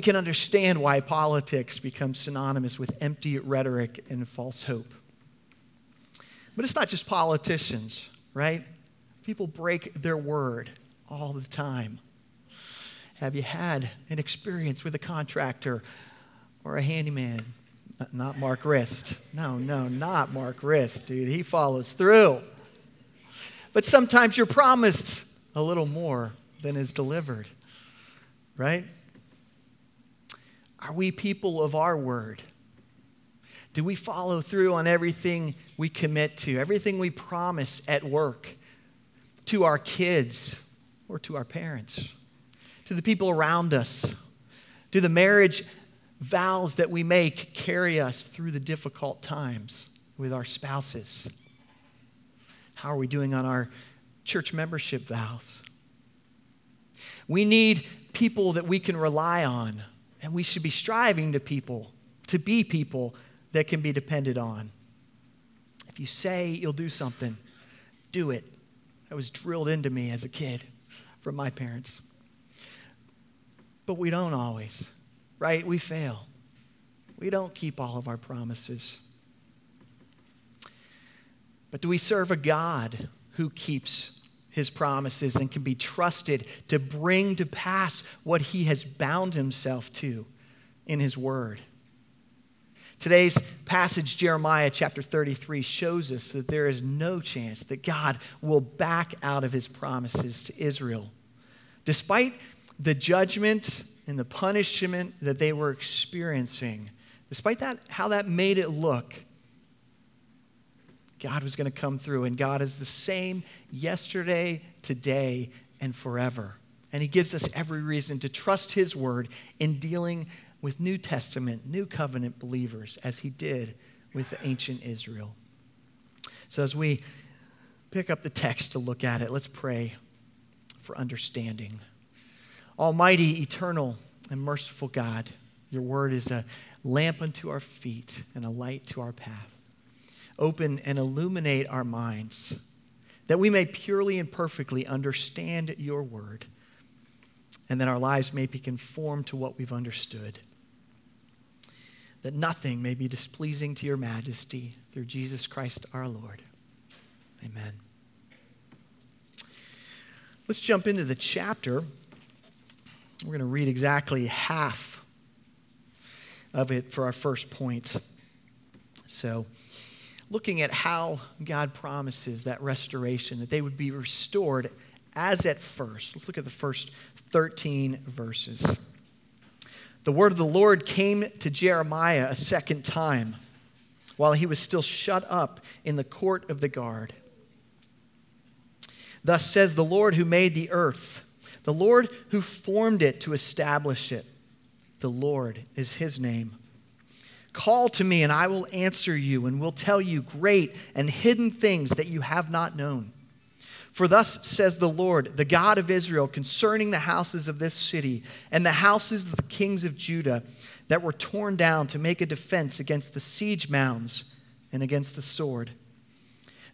We can understand why politics becomes synonymous with empty rhetoric and false hope. But it's not just politicians, right? People break their word all the time. Have you had an experience with a contractor or a handyman? Not Mark Rist. No, no, not Mark Rist, dude. He follows through. But sometimes you're promised a little more than is delivered, right? Are we people of our word? Do we follow through on everything we commit to, everything we promise at work, to our kids or to our parents, to the people around us? Do the marriage vows that we make carry us through the difficult times with our spouses? How are we doing on our church membership vows? We need people that we can rely on, and we should be striving to people, to be people that can be depended on. If you say you'll do something, do it. That was drilled into me as a kid from my parents. But we don't always, right? We fail. We don't keep all of our promises. But do we serve a God who keeps his promises and can be trusted to bring to pass what he has bound himself to in his word? Today's passage, Jeremiah chapter 33, shows us that there is no chance that God will back out of his promises to Israel. Despite the judgment and the punishment that they were experiencing, despite that, how that made it look, God was going to come through, and God is the same yesterday, today, and forever. And He gives us every reason to trust His word in dealing with New Testament, New Covenant believers as he did with ancient Israel. So, as we pick up the text to look at it, let's pray for understanding. Almighty, eternal, and merciful God, your word is a lamp unto our feet and a light to our path. Open and illuminate our minds that we may purely and perfectly understand your word and that our lives may be conformed to what we've understood that nothing may be displeasing to your majesty through Jesus Christ our Lord. Amen. Let's jump into the chapter. We're going to read exactly half of it for our first point. So, looking at how God promises that restoration, that they would be restored as at first. Let's look at the first 13 verses the word of the Lord came to Jeremiah a second time while he was still shut up in the court of the guard. Thus says the Lord who made the earth, the Lord who formed it to establish it. The Lord is his name. Call to me, and I will answer you, and will tell you great and hidden things that you have not known. For thus says the Lord, the God of Israel, concerning the houses of this city and the houses of the kings of Judah that were torn down to make a defense against the siege mounds and against the sword.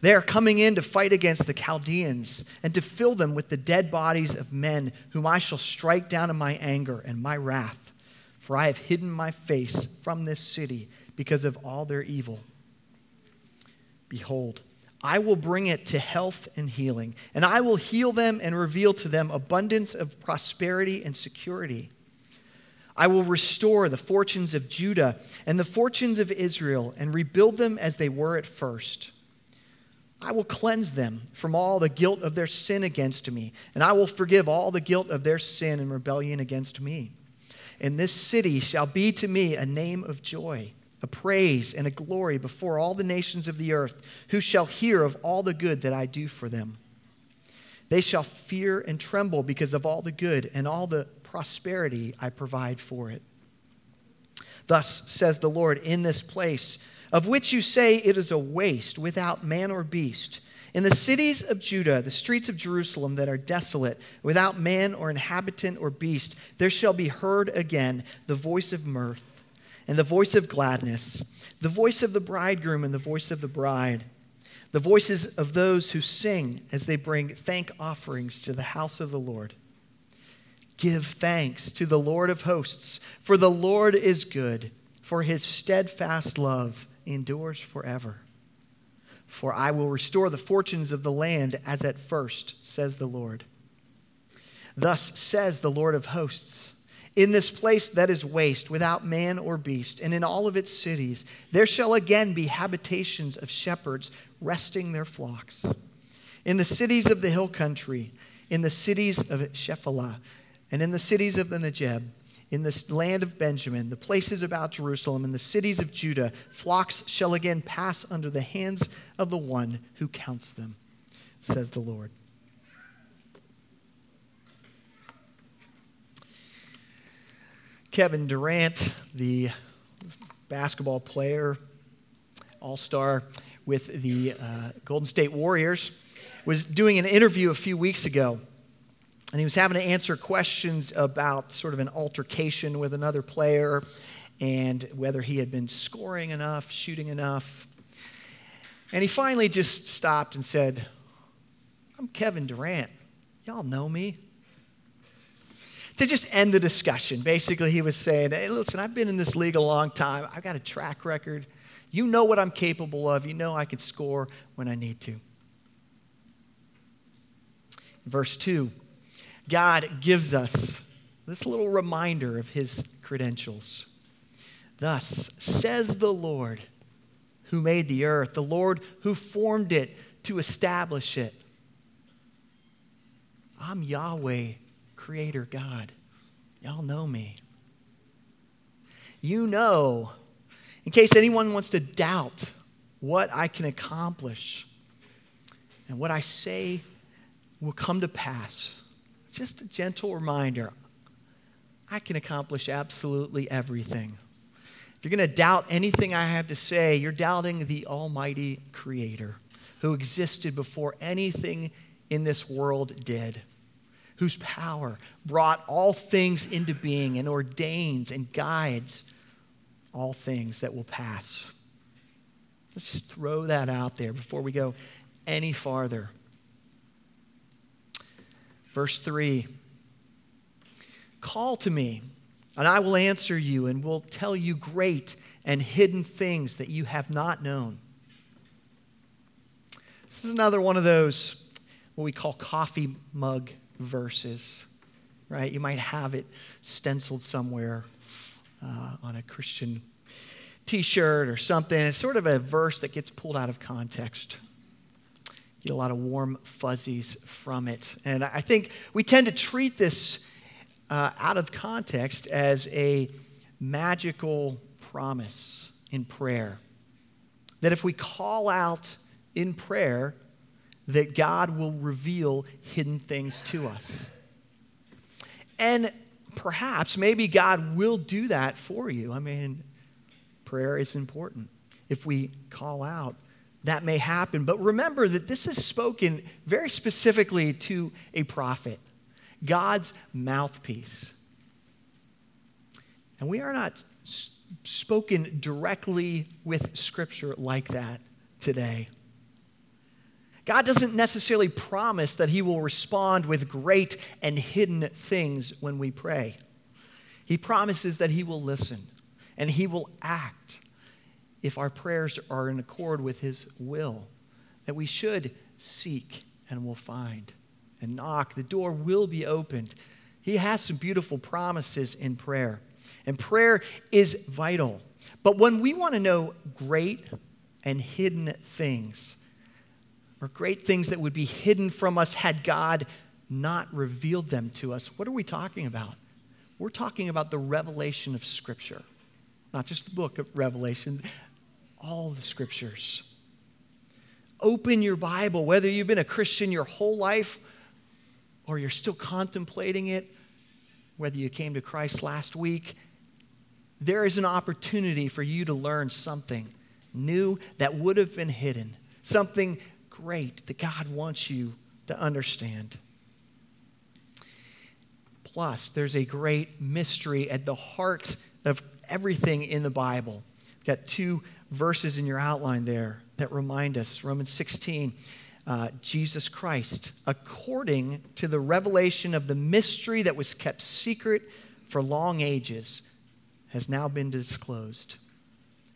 They are coming in to fight against the Chaldeans and to fill them with the dead bodies of men whom I shall strike down in my anger and my wrath. For I have hidden my face from this city because of all their evil. Behold, I will bring it to health and healing, and I will heal them and reveal to them abundance of prosperity and security. I will restore the fortunes of Judah and the fortunes of Israel and rebuild them as they were at first. I will cleanse them from all the guilt of their sin against me, and I will forgive all the guilt of their sin and rebellion against me. And this city shall be to me a name of joy a praise and a glory before all the nations of the earth, who shall hear of all the good that I do for them. They shall fear and tremble because of all the good and all the prosperity I provide for it. Thus says the Lord in this place, of which you say it is a waste without man or beast. In the cities of Judah, the streets of Jerusalem that are desolate, without man or inhabitant or beast, there shall be heard again the voice of mirth and the voice of gladness, the voice of the bridegroom and the voice of the bride, the voices of those who sing as they bring thank offerings to the house of the Lord. Give thanks to the Lord of hosts, for the Lord is good, for his steadfast love endures forever. For I will restore the fortunes of the land as at first, says the Lord. Thus says the Lord of hosts In this place that is waste, without man or beast, and in all of its cities, there shall again be habitations of shepherds resting their flocks. In the cities of the hill country, in the cities of Shephelah, and in the cities of the Negeb, in the land of Benjamin, the places about Jerusalem, and the cities of Judah, flocks shall again pass under the hands of the one who counts them, says the Lord. Kevin Durant, the basketball player, all star with the uh, Golden State Warriors, was doing an interview a few weeks ago and he was having to answer questions about sort of an altercation with another player and whether he had been scoring enough, shooting enough. And he finally just stopped and said, I'm Kevin Durant. Y'all know me. To just end the discussion, basically, he was saying, Hey, listen, I've been in this league a long time. I've got a track record. You know what I'm capable of. You know I can score when I need to. Verse 2 God gives us this little reminder of his credentials. Thus says the Lord who made the earth, the Lord who formed it to establish it. I'm Yahweh, Creator God. Y'all know me. You know, in case anyone wants to doubt what I can accomplish and what I say will come to pass just a gentle reminder I can accomplish absolutely everything. If you're going to doubt anything I have to say, you're doubting the Almighty Creator who existed before anything in this world did, whose power brought all things into being and ordains and guides all things that will pass. Let's just throw that out there before we go any farther. Verse 3 Call to me, and I will answer you, and will tell you great and hidden things that you have not known. This is another one of those what we call coffee mug verses, right? You might have it stenciled somewhere uh, on a Christian t shirt or something. It's sort of a verse that gets pulled out of context get a lot of warm fuzzies from it. And I think we tend to treat this uh, out of context as a magical promise in prayer. That if we call out in prayer, that God will reveal hidden things to us. And perhaps, maybe God will do that for you. I mean, prayer is important. If we call out that may happen. But remember that this is spoken very specifically to a prophet, God's mouthpiece. And we are not spoken directly with Scripture like that today. God doesn't necessarily promise that He will respond with great and hidden things when we pray. He promises that He will listen and He will act if our prayers are in accord with His will, that we should seek and will find, and knock. The door will be opened. He has some beautiful promises in prayer, and prayer is vital. But when we want to know great and hidden things, or great things that would be hidden from us had God not revealed them to us, what are we talking about? We're talking about the revelation of Scripture, not just the book of Revelation, all the scriptures. Open your Bible, whether you've been a Christian your whole life or you're still contemplating it, whether you came to Christ last week, there is an opportunity for you to learn something new that would have been hidden, something great that God wants you to understand. Plus, there's a great mystery at the heart of everything in the Bible. We've got two verses in your outline there that remind us. Romans 16, uh, Jesus Christ, according to the revelation of the mystery that was kept secret for long ages, has now been disclosed.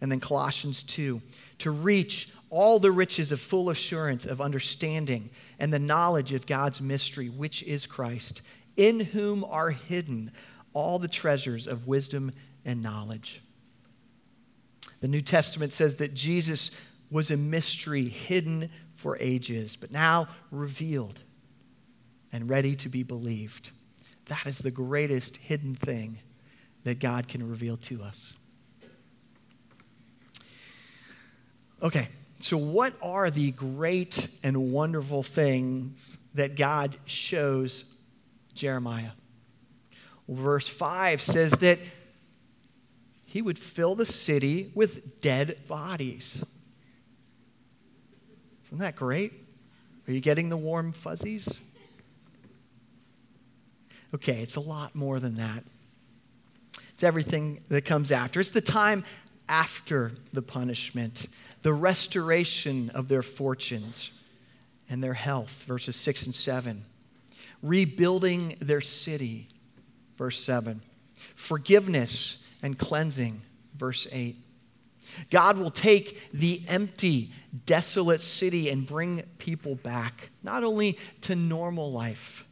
And then Colossians 2 to reach all the riches of full assurance of understanding and the knowledge of God's mystery, which is Christ, in whom are hidden all the treasures of wisdom and knowledge. The New Testament says that Jesus was a mystery hidden for ages, but now revealed and ready to be believed. That is the greatest hidden thing that God can reveal to us. Okay, so what are the great and wonderful things that God shows Jeremiah? Well, verse 5 says that he would fill the city with dead bodies. Isn't that great? Are you getting the warm fuzzies? Okay, it's a lot more than that. It's everything that comes after. It's the time after the punishment, the restoration of their fortunes and their health, verses 6 and 7. Rebuilding their city, verse 7. Forgiveness and cleansing, verse 8. God will take the empty, desolate city and bring people back, not only to normal life,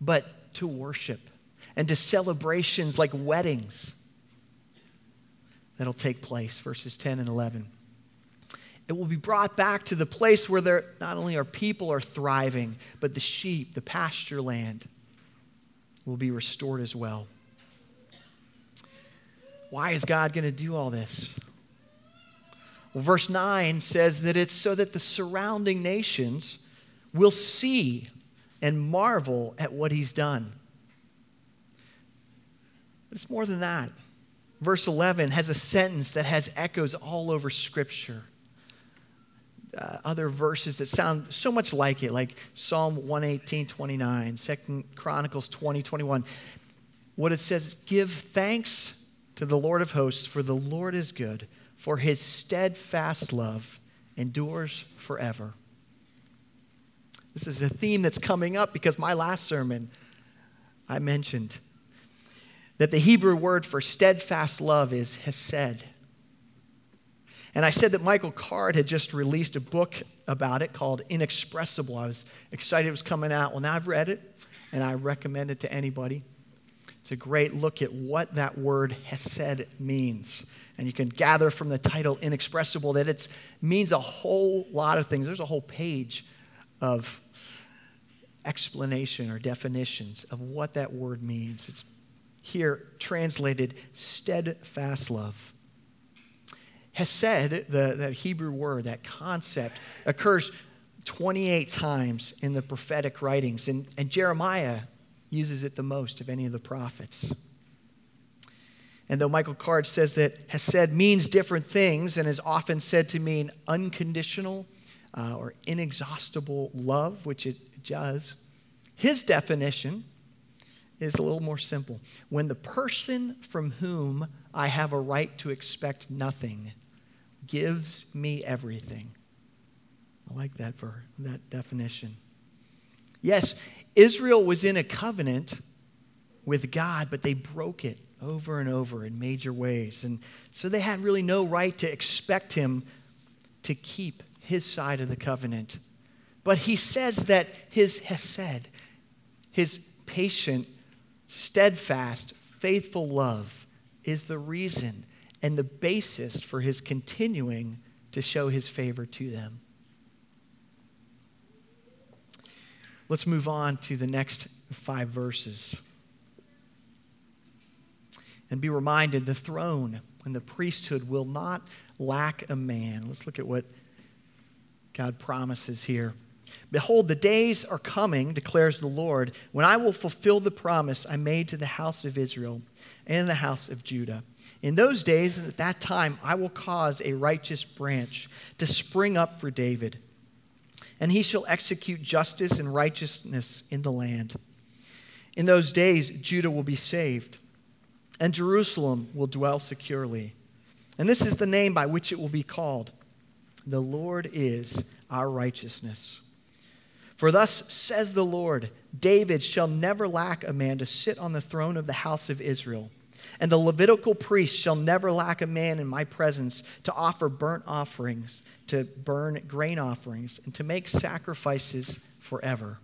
but to worship and to celebrations like weddings that'll take place, verses 10 and 11. It will be brought back to the place where there not only our people are thriving, but the sheep, the pasture land will be restored as well. Why is God going to do all this? Well, verse 9 says that it's so that the surrounding nations will see and marvel at what he's done. But it's more than that. Verse 11 has a sentence that has echoes all over Scripture. Uh, other verses that sound so much like it, like Psalm 118, 29, 2 Chronicles 20, 21. What it says, give thanks to the Lord of hosts, for the Lord is good, for his steadfast love endures forever. This is a theme that's coming up because my last sermon, I mentioned that the Hebrew word for steadfast love is hesed. And I said that Michael Card had just released a book about it called Inexpressible. I was excited it was coming out. Well, now I've read it, and I recommend it to anybody. It's a great look at what that word hesed means. And you can gather from the title Inexpressible that it means a whole lot of things. There's a whole page of explanation or definitions of what that word means. It's here translated steadfast love. Hesed, the, that Hebrew word, that concept, occurs 28 times in the prophetic writings. And, and Jeremiah uses it the most of any of the prophets. And though Michael Card says that Hesed means different things and is often said to mean unconditional uh, or inexhaustible love, which it does, his definition is a little more simple. When the person from whom I have a right to expect nothing gives me everything. I like that for that definition. Yes, Israel was in a covenant with God, but they broke it over and over in major ways. And so they had really no right to expect him to keep his side of the covenant. But he says that his hesed, his patient, steadfast, faithful love, is the reason and the basis for his continuing to show his favor to them. Let's move on to the next five verses. And be reminded the throne and the priesthood will not lack a man. Let's look at what God promises here. Behold, the days are coming, declares the Lord, when I will fulfill the promise I made to the house of Israel and the house of Judah. In those days and at that time, I will cause a righteous branch to spring up for David and he shall execute justice and righteousness in the land. In those days, Judah will be saved, and Jerusalem will dwell securely. And this is the name by which it will be called The Lord is our righteousness. For thus says the Lord David shall never lack a man to sit on the throne of the house of Israel. And the Levitical priest shall never lack a man in my presence to offer burnt offerings, to burn grain offerings, and to make sacrifices forever.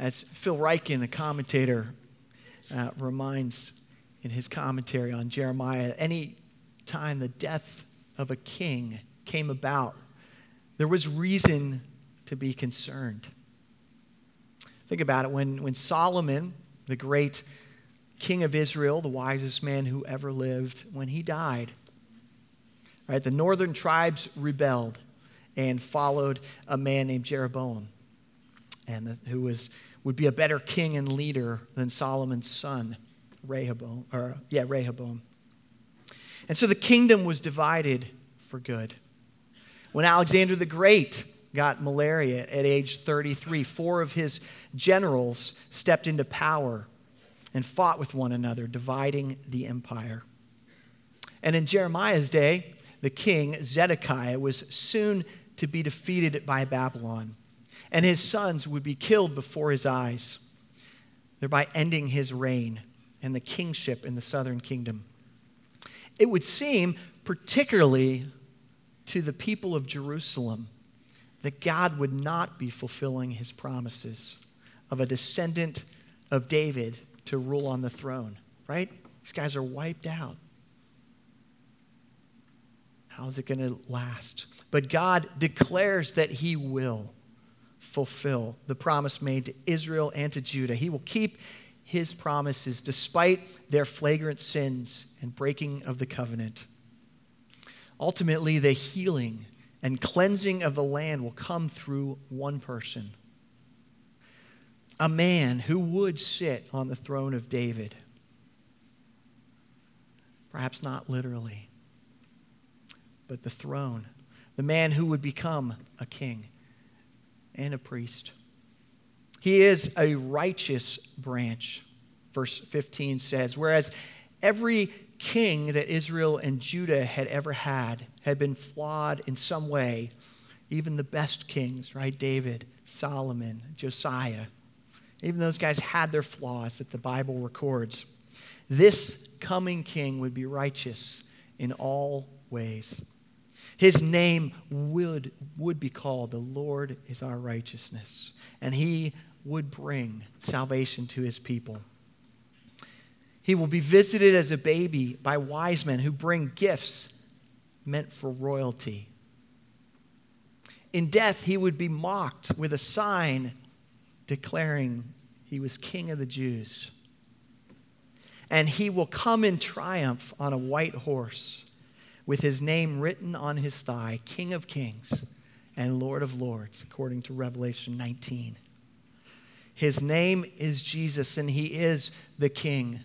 As Phil Ryken, a commentator, uh, reminds in his commentary on Jeremiah, any time the death of a king came about, there was reason to be concerned. Think about it. When, when Solomon, the great king of Israel, the wisest man who ever lived, when he died, right, the northern tribes rebelled and followed a man named Jeroboam, and the, who was, would be a better king and leader than Solomon's son, Rehoboam. Or, yeah, Rehoboam. And so the kingdom was divided for good. When Alexander the Great got malaria at age 33, four of his generals stepped into power and fought with one another, dividing the empire. And in Jeremiah's day, the king, Zedekiah, was soon to be defeated by Babylon, and his sons would be killed before his eyes, thereby ending his reign and the kingship in the southern kingdom. It would seem, particularly to the people of Jerusalem, that God would not be fulfilling his promises of a descendant of David to rule on the throne, right? These guys are wiped out. How's it going to last? But God declares that he will fulfill the promise made to Israel and to Judah. He will keep his promises despite their flagrant sins and breaking of the covenant. Ultimately, the healing and cleansing of the land will come through one person a man who would sit on the throne of David. Perhaps not literally, but the throne. The man who would become a king and a priest. He is a righteous branch, verse 15 says, whereas every king that Israel and Judah had ever had had been flawed in some way. Even the best kings, right? David, Solomon, Josiah. Even those guys had their flaws that the Bible records. This coming king would be righteous in all ways. His name would, would be called the Lord is our righteousness, and he would bring salvation to his people. He will be visited as a baby by wise men who bring gifts meant for royalty. In death, he would be mocked with a sign declaring he was king of the Jews. And he will come in triumph on a white horse with his name written on his thigh, King of Kings and Lord of Lords, according to Revelation 19. His name is Jesus, and he is the King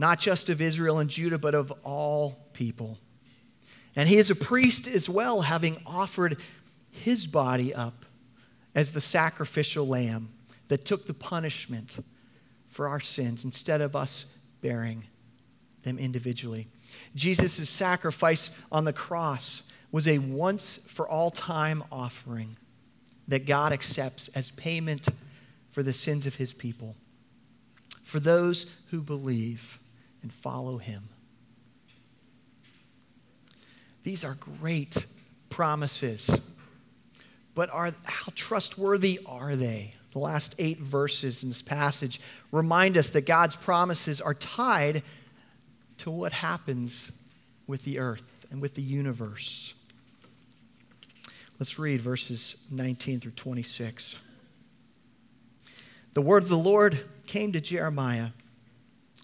not just of Israel and Judah, but of all people. And he is a priest as well, having offered his body up as the sacrificial lamb that took the punishment for our sins instead of us bearing them individually. Jesus' sacrifice on the cross was a once for all time offering that God accepts as payment for the sins of his people. For those who believe, and follow him. These are great promises. But are, how trustworthy are they? The last eight verses in this passage remind us that God's promises are tied to what happens with the earth and with the universe. Let's read verses 19 through 26. The word of the Lord came to Jeremiah.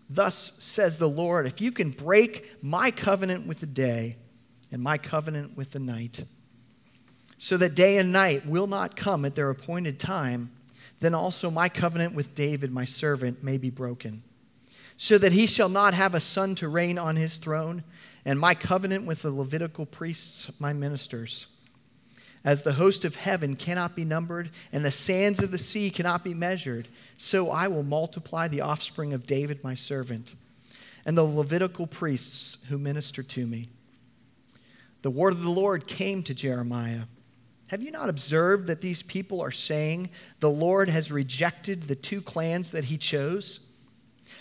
Thus says the Lord, if you can break my covenant with the day and my covenant with the night, so that day and night will not come at their appointed time, then also my covenant with David, my servant, may be broken, so that he shall not have a son to reign on his throne, and my covenant with the Levitical priests, my ministers. As the host of heaven cannot be numbered, and the sands of the sea cannot be measured, so I will multiply the offspring of David, my servant, and the Levitical priests who minister to me. the word of the Lord came to Jeremiah. Have you not observed that these people are saying, The Lord has rejected the two clans that he chose?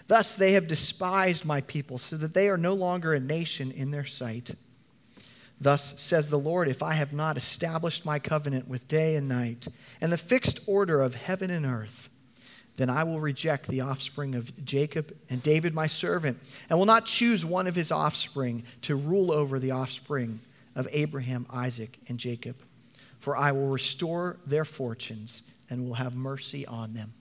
Thus they have despised my people, so that they are no longer a nation in their sight. Thus says the Lord, if I have not established my covenant with day and night, and the fixed order of heaven and earth, then I will reject the offspring of Jacob and David my servant, and will not choose one of his offspring to rule over the offspring of Abraham, Isaac, and Jacob. For I will restore their fortunes and will have mercy on them.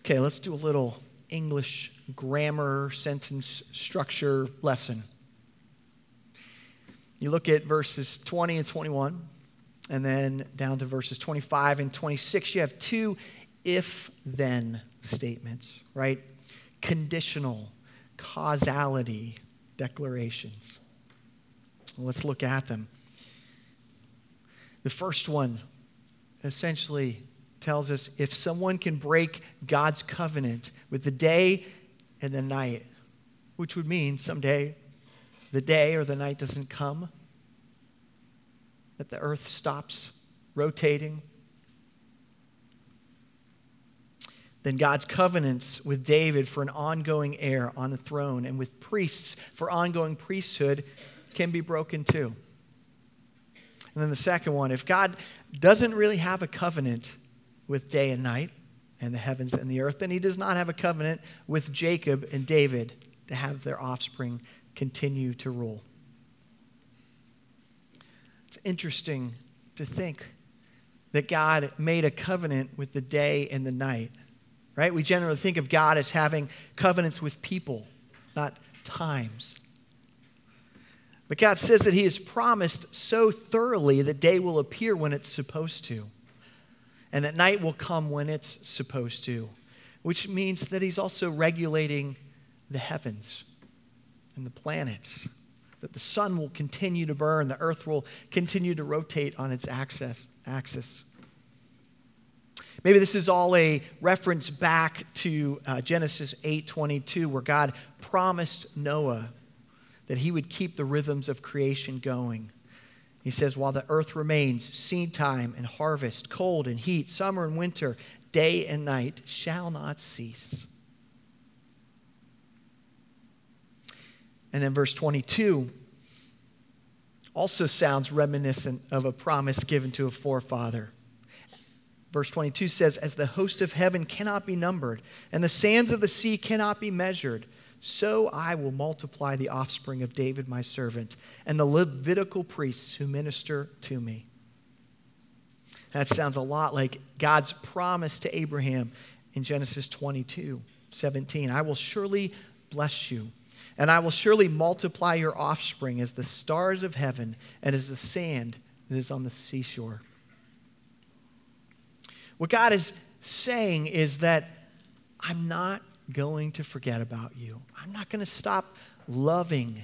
Okay, let's do a little English grammar sentence structure lesson. You look at verses 20 and 21, and then down to verses 25 and 26, you have two if then statements, right? Conditional, causality declarations. Let's look at them. The first one essentially tells us if someone can break God's covenant with the day and the night, which would mean someday the day or the night doesn't come, that the earth stops rotating, then God's covenants with David for an ongoing heir on the throne and with priests for ongoing priesthood can be broken too. And then the second one if God doesn't really have a covenant with day and night and the heavens and the earth, then he does not have a covenant with Jacob and David to have their offspring continue to rule. It's interesting to think that God made a covenant with the day and the night, right? We generally think of God as having covenants with people, not times. But God says that He has promised so thoroughly that day will appear when it's supposed to and that night will come when it's supposed to, which means that he's also regulating the heavens and the planets, that the sun will continue to burn, the earth will continue to rotate on its axis. axis. Maybe this is all a reference back to uh, Genesis 8:22 where God promised Noah that he would keep the rhythms of creation going. He says, While the earth remains, seed time and harvest, cold and heat, summer and winter, day and night shall not cease. And then verse 22 also sounds reminiscent of a promise given to a forefather. Verse 22 says, As the host of heaven cannot be numbered, and the sands of the sea cannot be measured, so I will multiply the offspring of David my servant and the Levitical priests who minister to me. That sounds a lot like God's promise to Abraham in Genesis 22 17. I will surely bless you, and I will surely multiply your offspring as the stars of heaven and as the sand that is on the seashore. What God is saying is that I'm not going to forget about you. I'm not going to stop loving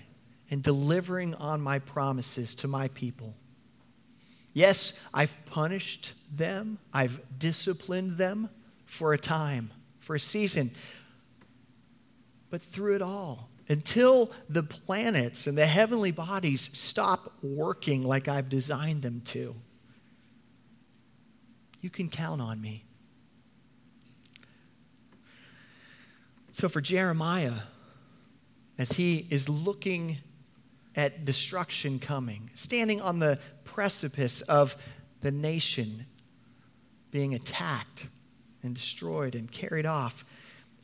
and delivering on my promises to my people. Yes, I've punished them, I've disciplined them for a time, for a season. But through it all, until the planets and the heavenly bodies stop working like I've designed them to, you can count on me. So for Jeremiah, as he is looking at destruction coming, standing on the precipice of the nation being attacked and destroyed and carried off,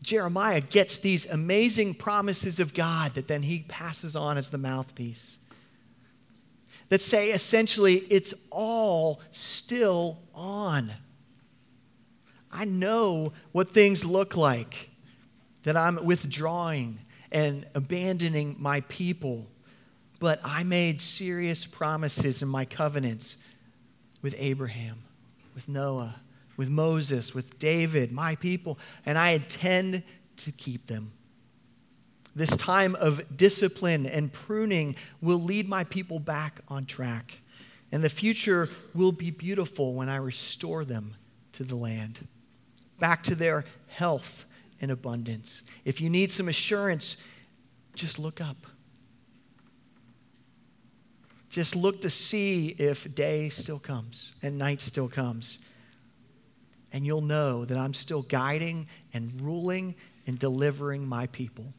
Jeremiah gets these amazing promises of God that then he passes on as the mouthpiece. That say essentially, it's all still on. I know what things look like that I'm withdrawing and abandoning my people. But I made serious promises in my covenants with Abraham, with Noah, with Moses, with David, my people, and I intend to keep them. This time of discipline and pruning will lead my people back on track. And the future will be beautiful when I restore them to the land, back to their health in abundance. If you need some assurance, just look up. Just look to see if day still comes and night still comes. And you'll know that I'm still guiding and ruling and delivering my people.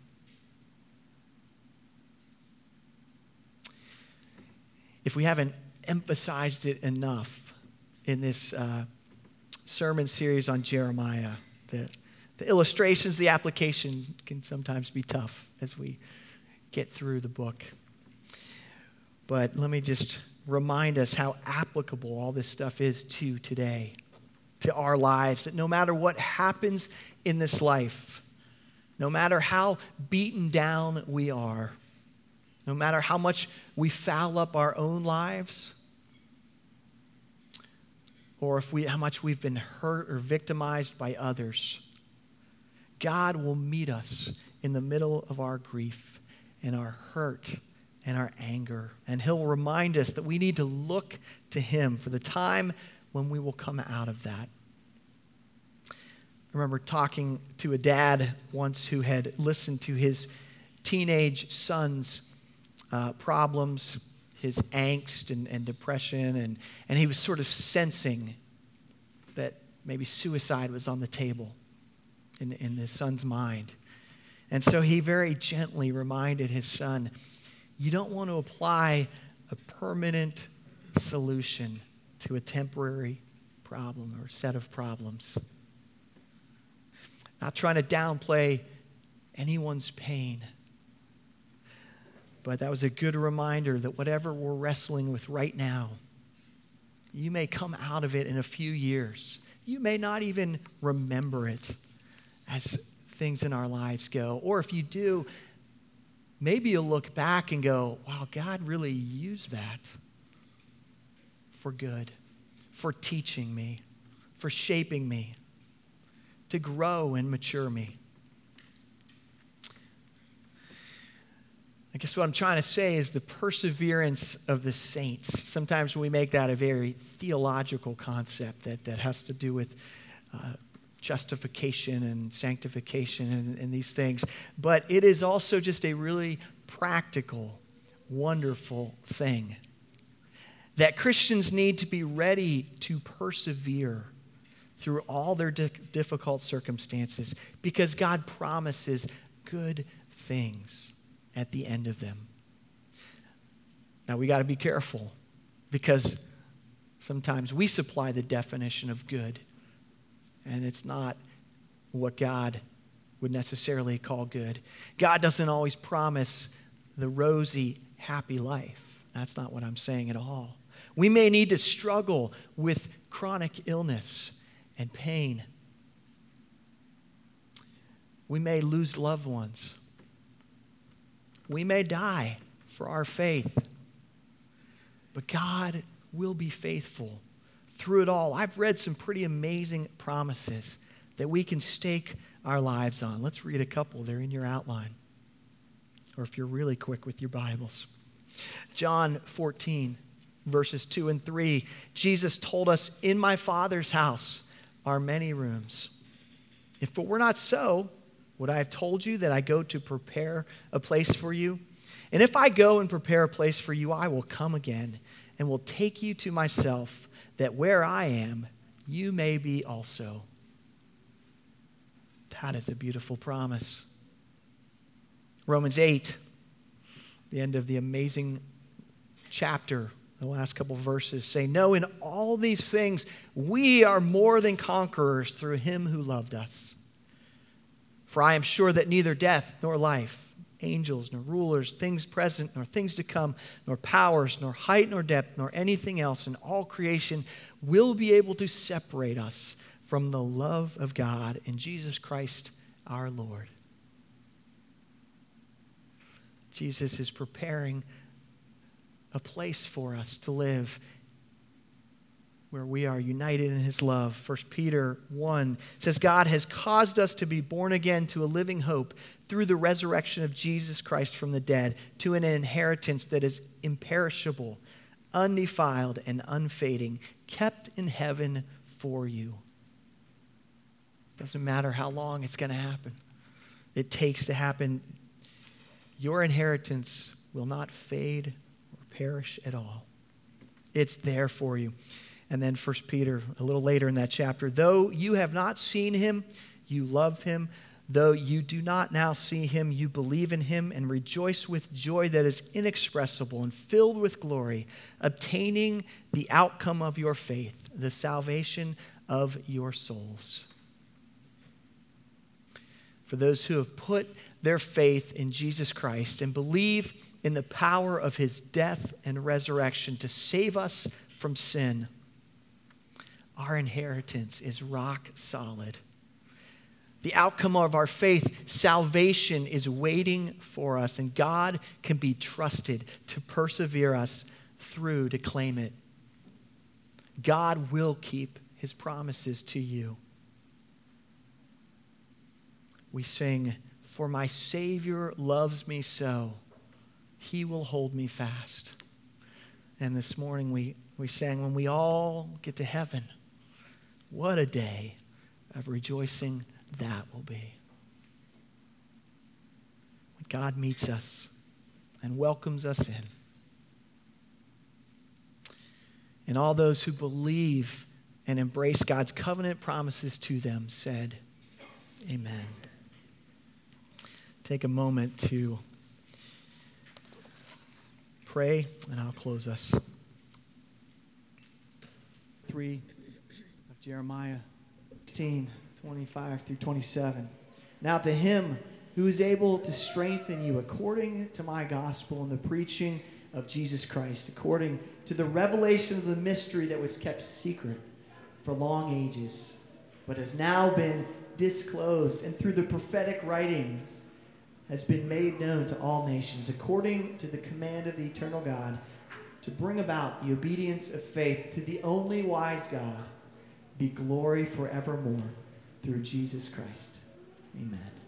If we haven't emphasized it enough in this uh, sermon series on Jeremiah, the, the illustrations, the application can sometimes be tough as we get through the book. But let me just remind us how applicable all this stuff is to today, to our lives, that no matter what happens in this life, no matter how beaten down we are, no matter how much we foul up our own lives, or if we, how much we've been hurt or victimized by others, God will meet us in the middle of our grief and our hurt and our anger. And He'll remind us that we need to look to Him for the time when we will come out of that. I remember talking to a dad once who had listened to his teenage son's uh, problems, his angst and, and depression, and, and he was sort of sensing that maybe suicide was on the table in, in his son's mind. And so he very gently reminded his son you don't want to apply a permanent solution to a temporary problem or set of problems. Not trying to downplay anyone's pain. But that was a good reminder that whatever we're wrestling with right now, you may come out of it in a few years. You may not even remember it as things in our lives go. Or if you do, maybe you'll look back and go, wow, God really used that for good, for teaching me, for shaping me, to grow and mature me. I guess what I'm trying to say is the perseverance of the saints. Sometimes we make that a very theological concept that, that has to do with uh, justification and sanctification and, and these things. But it is also just a really practical, wonderful thing that Christians need to be ready to persevere through all their di- difficult circumstances because God promises good things at the end of them. Now, we got to be careful because sometimes we supply the definition of good and it's not what God would necessarily call good. God doesn't always promise the rosy, happy life. That's not what I'm saying at all. We may need to struggle with chronic illness and pain. We may lose loved ones. We may die for our faith. But God will be faithful through it all, I've read some pretty amazing promises that we can stake our lives on. Let's read a couple. They're in your outline. Or if you're really quick with your Bibles. John 14, verses 2 and 3. Jesus told us, In my Father's house are many rooms. If it were not so, would I have told you that I go to prepare a place for you? And if I go and prepare a place for you, I will come again and will take you to myself that where I am, you may be also. That is a beautiful promise. Romans 8, the end of the amazing chapter, the last couple verses say, No, in all these things, we are more than conquerors through him who loved us. For I am sure that neither death nor life, angels, nor rulers, things present, nor things to come, nor powers, nor height, nor depth, nor anything else in all creation will be able to separate us from the love of God in Jesus Christ our Lord. Jesus is preparing a place for us to live where we are united in his love. 1 Peter 1 says, God has caused us to be born again to a living hope through the resurrection of Jesus Christ from the dead, to an inheritance that is imperishable, undefiled, and unfading, kept in heaven for you. Doesn't matter how long it's going to happen, it takes to happen. Your inheritance will not fade or perish at all. It's there for you. And then 1 Peter, a little later in that chapter, though you have not seen him, you love him. Though you do not now see him, you believe in him and rejoice with joy that is inexpressible and filled with glory, obtaining the outcome of your faith, the salvation of your souls. For those who have put their faith in Jesus Christ and believe in the power of his death and resurrection to save us from sin, our inheritance is rock solid. The outcome of our faith, salvation, is waiting for us, and God can be trusted to persevere us through to claim it. God will keep his promises to you. We sing, For my Savior loves me so, he will hold me fast. And this morning we, we sang, When we all get to heaven, what a day of rejoicing that will be. When God meets us and welcomes us in. And all those who believe and embrace God's covenant promises to them said, Amen. Take a moment to pray, and I'll close us. 3 of Jeremiah 16. 25 through 27. Now, to him who is able to strengthen you according to my gospel and the preaching of Jesus Christ, according to the revelation of the mystery that was kept secret for long ages, but has now been disclosed, and through the prophetic writings has been made known to all nations, according to the command of the eternal God, to bring about the obedience of faith to the only wise God, be glory forevermore through Jesus Christ. Amen.